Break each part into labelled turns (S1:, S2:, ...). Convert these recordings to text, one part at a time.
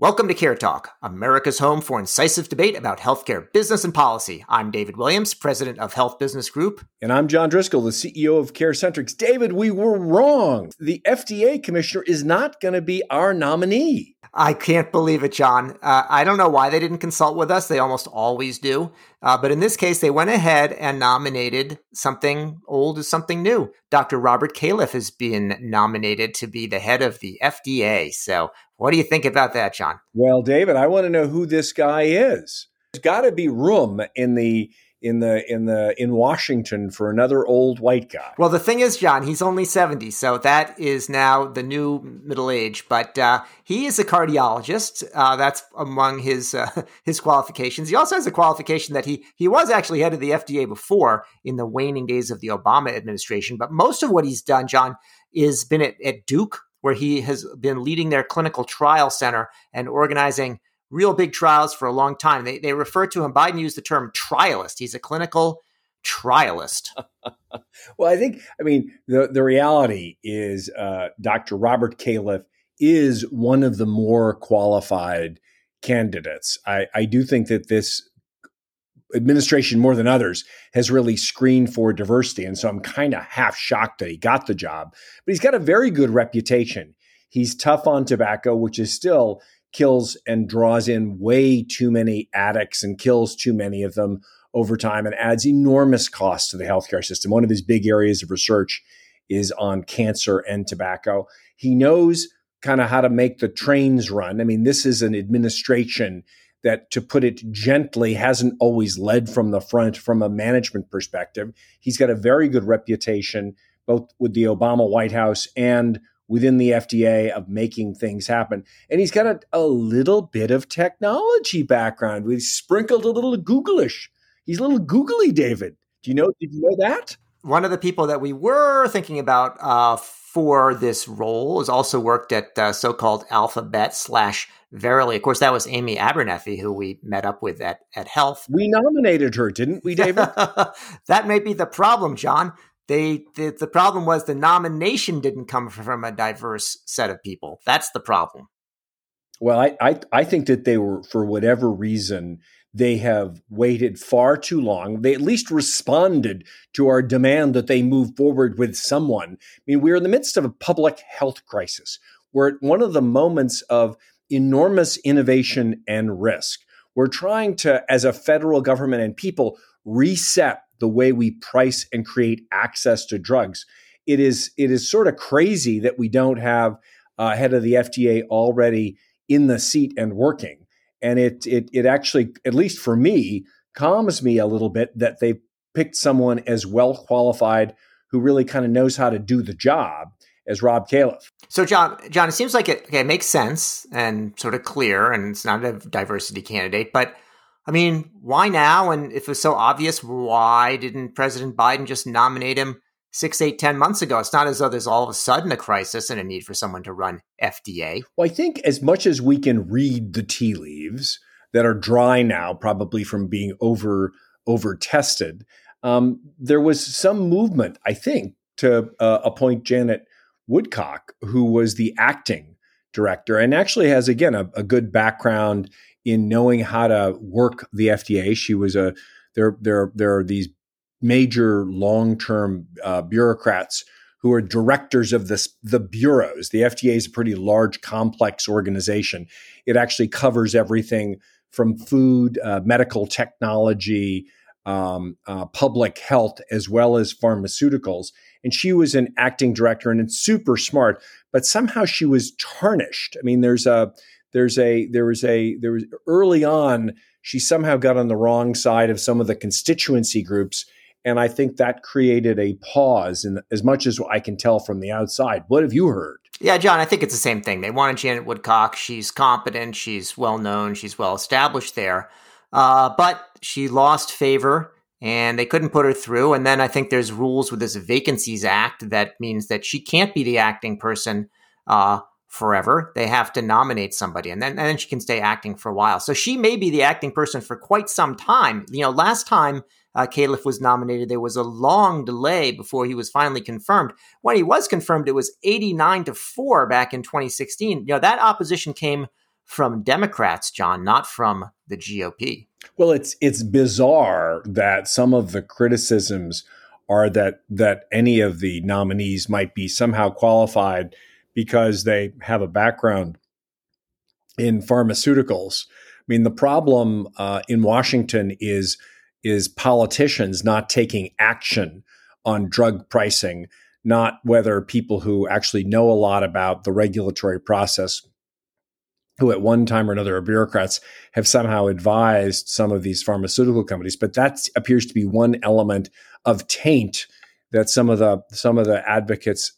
S1: Welcome to Care Talk, America's home for incisive debate about healthcare business and policy. I'm David Williams, president of Health Business Group.
S2: And I'm John Driscoll, the CEO of CareCentrix. David, we were wrong. The FDA commissioner is not going to be our nominee.
S1: I can't believe it, John. Uh, I don't know why they didn't consult with us. They almost always do. Uh, but in this case, they went ahead and nominated something old as something new. Dr. Robert Califf has been nominated to be the head of the FDA. So, what do you think about that, John?
S2: Well, David, I want to know who this guy is. There's got to be room in the in the in the in Washington for another old white guy.
S1: Well, the thing is, John, he's only seventy, so that is now the new middle age. But uh, he is a cardiologist. Uh, that's among his uh, his qualifications. He also has a qualification that he he was actually head of the FDA before in the waning days of the Obama administration. But most of what he's done, John, is been at, at Duke, where he has been leading their clinical trial center and organizing real big trials for a long time. They, they refer to him, Biden used the term trialist. He's a clinical trialist.
S2: well, I think, I mean, the, the reality is uh, Dr. Robert Califf is one of the more qualified candidates. I, I do think that this administration, more than others, has really screened for diversity. And so I'm kind of half shocked that he got the job. But he's got a very good reputation. He's tough on tobacco, which is still kills and draws in way too many addicts and kills too many of them over time and adds enormous costs to the healthcare system. One of his big areas of research is on cancer and tobacco. He knows kind of how to make the trains run. I mean, this is an administration that, to put it gently, hasn't always led from the front from a management perspective. He's got a very good reputation, both with the Obama White House and within the FDA of making things happen. And he's got a, a little bit of technology background. We sprinkled a little Googlish. He's a little googly, David. Do you know? Did you know that?
S1: One of the people that we were thinking about uh, for this role has also worked at uh, so-called Alphabet slash Verily. Of course, that was Amy Abernethy, who we met up with at, at HLTH.
S2: We nominated her, didn't we, David?
S1: that may be the problem, John they the, the problem was the nomination didn't come from a diverse set of people. That's the problem.
S2: Well, I, I, I think that they were for whatever reason they have waited far too long. They at least responded to our demand that they move forward with someone. I mean, we're in the midst of a public health crisis. We're at one of the moments of enormous innovation and risk. We're trying to, as a federal government and people, reset the way we price and create access to drugs. It is it is sort of crazy that we don't have uh, head of the FDA already in the seat and working. And it it it actually, at least for me, calms me a little bit that they've picked someone as well qualified who really kind of knows how to do the job as Rob Califf.
S1: So, John, John, it seems like it, okay, it makes sense and sort of clear, and it's not a diversity candidate, but I mean, why now? And if it was so obvious, why didn't President Biden just nominate him six, eight, ten months ago? It's not as though there's all of a sudden a crisis and a need for someone to run FDA.
S2: Well, I think as much as we can read the tea leaves that are dry now, probably from being over over tested, um, there was some movement, I think, to uh, appoint Janet Woodcock, who was the acting director and actually has again a, a good background in knowing how to work the FDA. She was a there there there are these major long term uh, bureaucrats who are directors of this the bureaus. The FDA is a pretty large, complex organization. It actually covers everything from food, uh, medical technology, um, uh, public health, as well as pharmaceuticals. And she was an acting director and it's super smart, but somehow she was tarnished. I mean, there's a there's a there was a there was early on she somehow got on the wrong side of some of the constituency groups and i think that created a pause in as much as i can tell from the outside. What have you heard?
S1: Yeah john i think it's the same thing. They wanted janet woodcock. She's competent. She's well known she's well established there. Uh, but she lost favor and they couldn't put her through. And then i think there's rules with this vacancies act that means that she can't be the acting person uh, forever. They have to nominate somebody, and then and then she can stay acting for a while. So she may be the acting person for quite some time. You know, last time uh, Califf was nominated, there was a long delay before he was finally confirmed. When he was confirmed, it was eighty nine to four back in 2016. You know, that opposition came from Democrats, John, not from the GOP.
S2: Well, it's it's bizarre that some of the criticisms are that that any of the nominees might be somehow qualified because they have a background in pharmaceuticals. I mean, the problem uh, in Washington is is politicians not taking action on drug pricing, not whether people who actually know a lot about the regulatory process, who at one time or another are bureaucrats, have somehow advised some of these pharmaceutical companies. But that appears to be one element of taint that some of the some of the advocates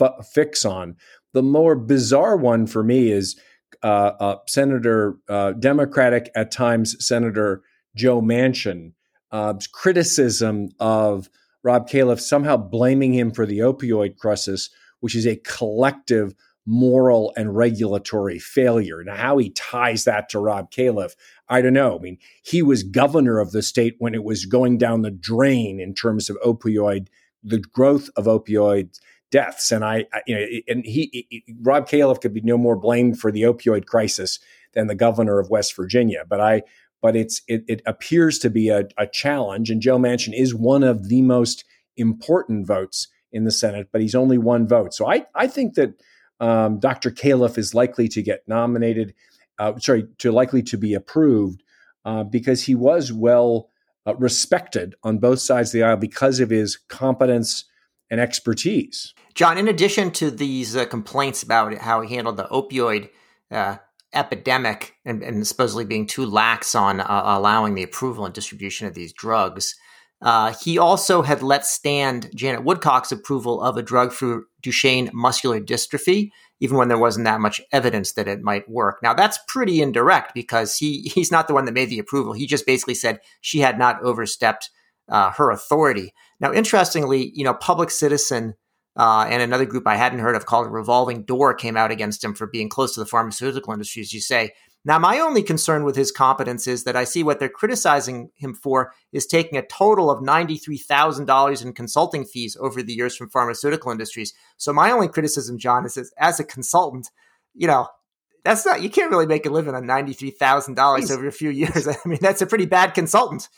S2: f- fix on. The more bizarre one for me is uh, uh, Senator uh, Democratic at times Senator Joe Manchin uh, criticism of Rob Califf somehow blaming him for the opioid crisis, which is a collective moral and regulatory failure. Now, how he ties that to Rob Califf, I don't know. I mean, he was governor of the state when it was going down the drain in terms of opioid, the growth of opioid deaths. And I, I you know, and he, he, Rob Califf could be no more blamed for the opioid crisis than the governor of West Virginia. But I, but it's it, it appears to be a, a challenge. And Joe Manchin is one of the most important votes in the Senate, but he's only one vote. So I, I think that um, Dr. Califf is likely to get nominated, uh, sorry, to likely to be approved uh, because he was well uh, respected on both sides of the aisle because of his competence and expertise.
S1: John, in addition to these uh, complaints about how he handled the opioid uh, epidemic and, and supposedly being too lax on uh, allowing the approval and distribution of these drugs. Uh, he also had let stand Janet Woodcock's approval of a drug for Duchenne muscular dystrophy, even when there wasn't that much evidence that it might work. Now that's pretty indirect because he he's not the one that made the approval. He just basically said she had not overstepped uh, her authority. Now, interestingly, you know, Public Citizen uh, and another group I hadn't heard of called Revolving Door came out against him for being close to the pharmaceutical industry, as you say. Now, my only concern with his competence is that I see what they're criticizing him for is taking a total of $93,000 in consulting fees over the years from pharmaceutical industries. So, my only criticism, John, is as a consultant, you know, that's not you can't really make a living on ninety three thousand dollars over a few years. I mean, that's a pretty bad consultant.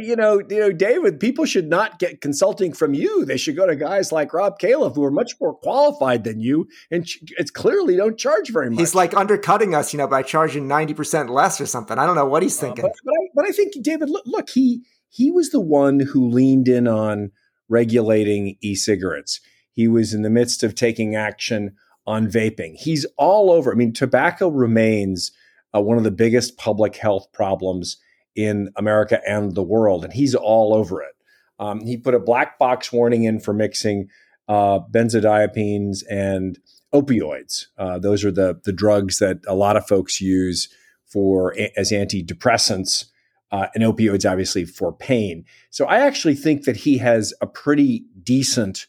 S2: You know, you know, David. People should not get consulting from you. They should go to guys like Rob Califf, who are much more qualified than you, and it's clearly don't charge very much.
S1: He's like undercutting us, you know, by charging ninety percent less or something. I don't know what he's uh, thinking. Uh,
S2: but, but, I, but I think David, look, look, he he was the one who leaned in on regulating e-cigarettes. He was in the midst of taking action on vaping. He's all over. I mean, tobacco remains uh, one of the biggest public health problems in America and the world, and he's all over it. Um, he put a black box warning in for mixing uh, benzodiazepines and opioids. Uh, those are the the drugs that a lot of folks use for as antidepressants, uh, and opioids obviously for pain. So I actually think that he has a pretty decent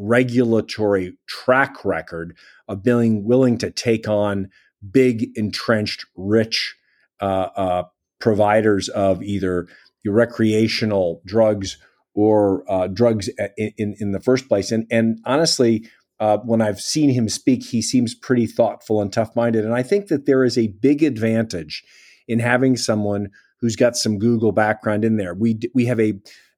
S2: regulatory track record of being willing to take on big, entrenched, rich uh, uh, providers of either recreational drugs or uh, drugs in, in, in, the first place. And, and honestly, uh, when I've seen him speak, he seems pretty thoughtful and tough minded. And I think that there is a big advantage in having someone who's got some Google background in there. We, we have a,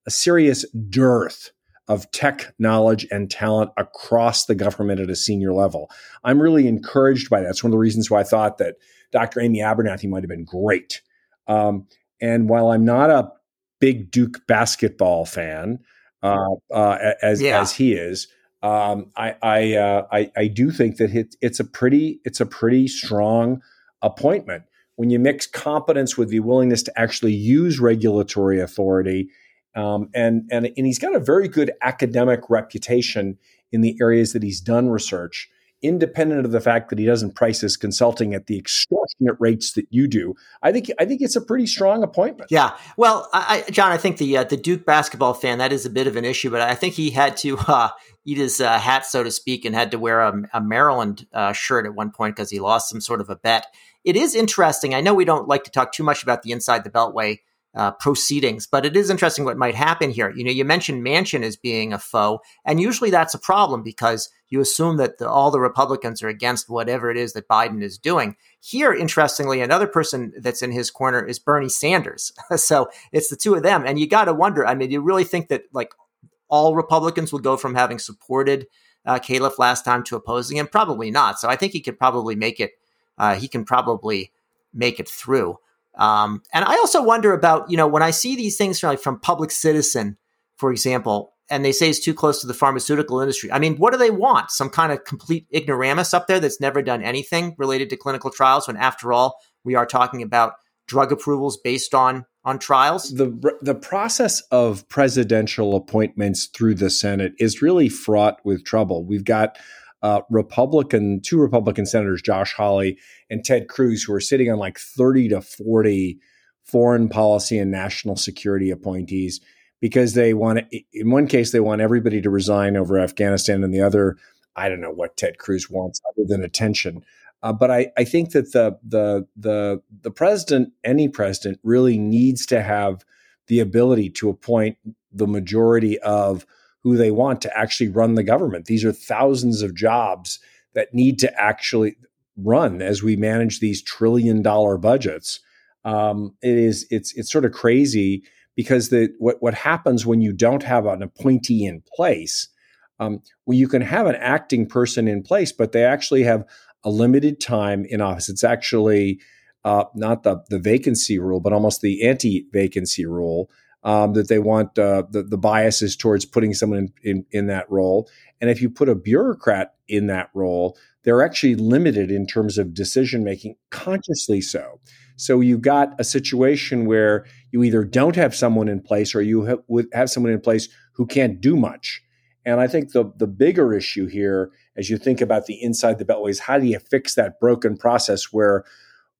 S2: a serious dearth of tech knowledge and talent across the government at a senior level. I'm really encouraged by that. It's one of the reasons why I thought that Dr. Amy Abernethy might have been great. Um, and while I'm not a big Duke basketball fan, uh, uh, as yeah. as he is, um, I I, uh, I, I do think that it, it's a pretty it's a pretty strong appointment when you mix competence with the willingness to actually use regulatory authority um, and, and, and he's got a very good academic reputation in the areas that he's done research, independent of the fact that he doesn't price his consulting at the extortionate rates that you do. I think I think it's a pretty strong appointment.
S1: Yeah, well, I, John, I think the uh, the Duke basketball fan that is a bit of an issue, but I think he had to uh, eat his uh, hat, so to speak, and had to wear a, a Maryland uh, shirt at one point because he lost some sort of a bet. It is interesting. I know we don't like to talk too much about the inside the Beltway uh, proceedings. But it is interesting what might happen here. You know, you mentioned Manchin as being a foe, and usually that's a problem because you assume that the, all the Republicans are against whatever it is that Biden is doing. Here, interestingly, another person that's in his corner is Bernie Sanders. so it's the two of them, and you got to wonder. I mean, you really think that like all Republicans will go from having supported uh, Califf last time to opposing him? Probably not. So I think he could probably make it. Uh, he can probably make it through. Um, and I also wonder about, you know, when I see these things from, like, from Public Citizen, for example, and they say it's too close to the pharmaceutical industry. I mean, what do they want? Some kind of complete ignoramus up there that's never done anything related to clinical trials when, after all, we are talking about drug approvals based on on trials?
S2: The the process of presidential appointments through the Senate is really fraught with trouble. We've got uh, Republican, two Republican senators, Josh Hawley and Ted Cruz, who are sitting on like 30 to 40 foreign policy and national security appointees because they want, in one case, they want everybody to resign over Afghanistan, and the other, I don't know what Ted Cruz wants other than attention. Uh, but I, I think that the the the the president, any president, really needs to have the ability to appoint the majority of who they want to actually run the government. These are thousands of jobs that need to actually run as we manage these trillion dollar budgets. Um, it is it's it's sort of crazy because the what what happens when you don't have an appointee in place. Um, well, you can have an acting person in place, but they actually have a limited time in office. It's actually uh, not the the vacancy rule, but almost the anti vacancy rule um, that they want uh, the, the biases towards putting someone in, in, in, that role. And if you put a bureaucrat in that role, they're actually limited in terms of decision making, consciously so. So you've got a situation where you either don't have someone in place or you have, have someone in place who can't do much. And I think the, the bigger issue here, as you think about the inside the beltway, is how do you fix that broken process where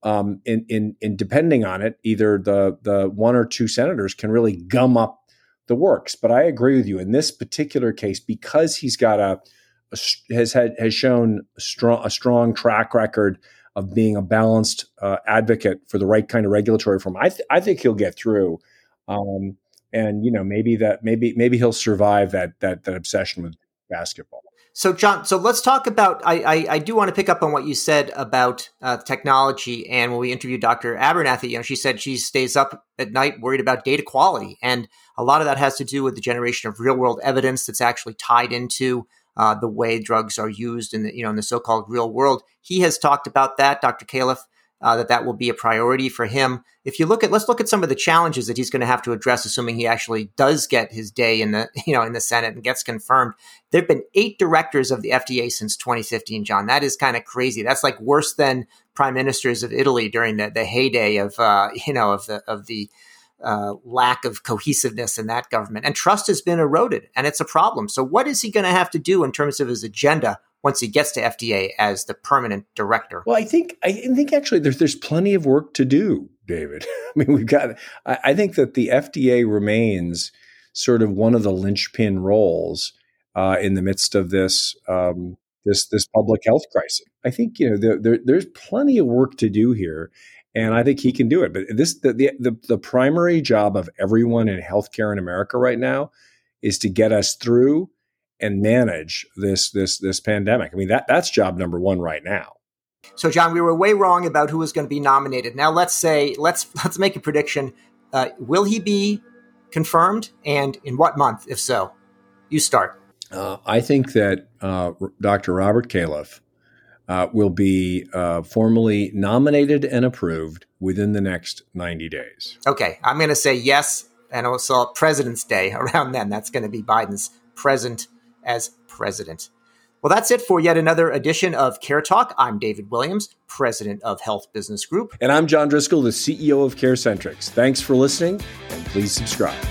S2: um, in, in, in depending on it, either the the one or two senators can really gum up the works. But I agree with you in this particular case because he's got a, a has had has shown strong a strong track record of being a balanced uh, advocate for the right kind of regulatory reform. I th- I think he'll get through. Um, and you know maybe that maybe maybe he'll survive that that that obsession with basketball.
S1: So, John, so let's talk about. I, I, I do want to pick up on what you said about uh, technology. And when we interviewed Dr. Abernethy, you know, she said she stays up at night worried about data quality, and a lot of that has to do with the generation of real world evidence that's actually tied into uh, the way drugs are used in the you know in the so called real world. He has talked about that, Dr. Califf, uh, that that will be a priority for him. If you look at, let's look at some of the challenges that he's going to have to address, assuming he actually does get his day in the, you know, in the Senate and gets confirmed. There've been eight directors of the FDA since 2015, John. That is kind of crazy. That's like worse than prime ministers of Italy during the, the heyday of, uh, you know, of the, of the, uh, lack of cohesiveness in that government. And trust has been eroded, and it's a problem. So, what is he going to have to do in terms of his agenda once he gets to FDA as the permanent director?
S2: Well, I think I think actually there's there's plenty of work to do, David. I mean, we've got. I, I think that the FDA remains sort of one of the linchpin roles uh, in the midst of this um, this this public health crisis. I think you know there, there, there's plenty of work to do here, and I think he can do it. But this the, the the the primary job of everyone in healthcare in America right now is to get us through and manage this this this pandemic. I mean that that's job number one right now.
S1: So, John, we were way wrong about who was going to be nominated. Now, let's say let's let's make a prediction. Uh, will he be confirmed, and in what month, if so? You start.
S2: Uh, I think that uh, Dr. Robert Califf uh, will be uh, formally nominated and approved within the next 90 days.
S1: Okay, I'm going to say yes, and also President's Day around then. That's going to be Biden's present as president. Well, that's it for yet another edition of Care Talk. I'm David Williams, president of Health Business Group.
S2: And I'm John Driscoll, the CEO of CareCentrix. Thanks for listening, and please subscribe.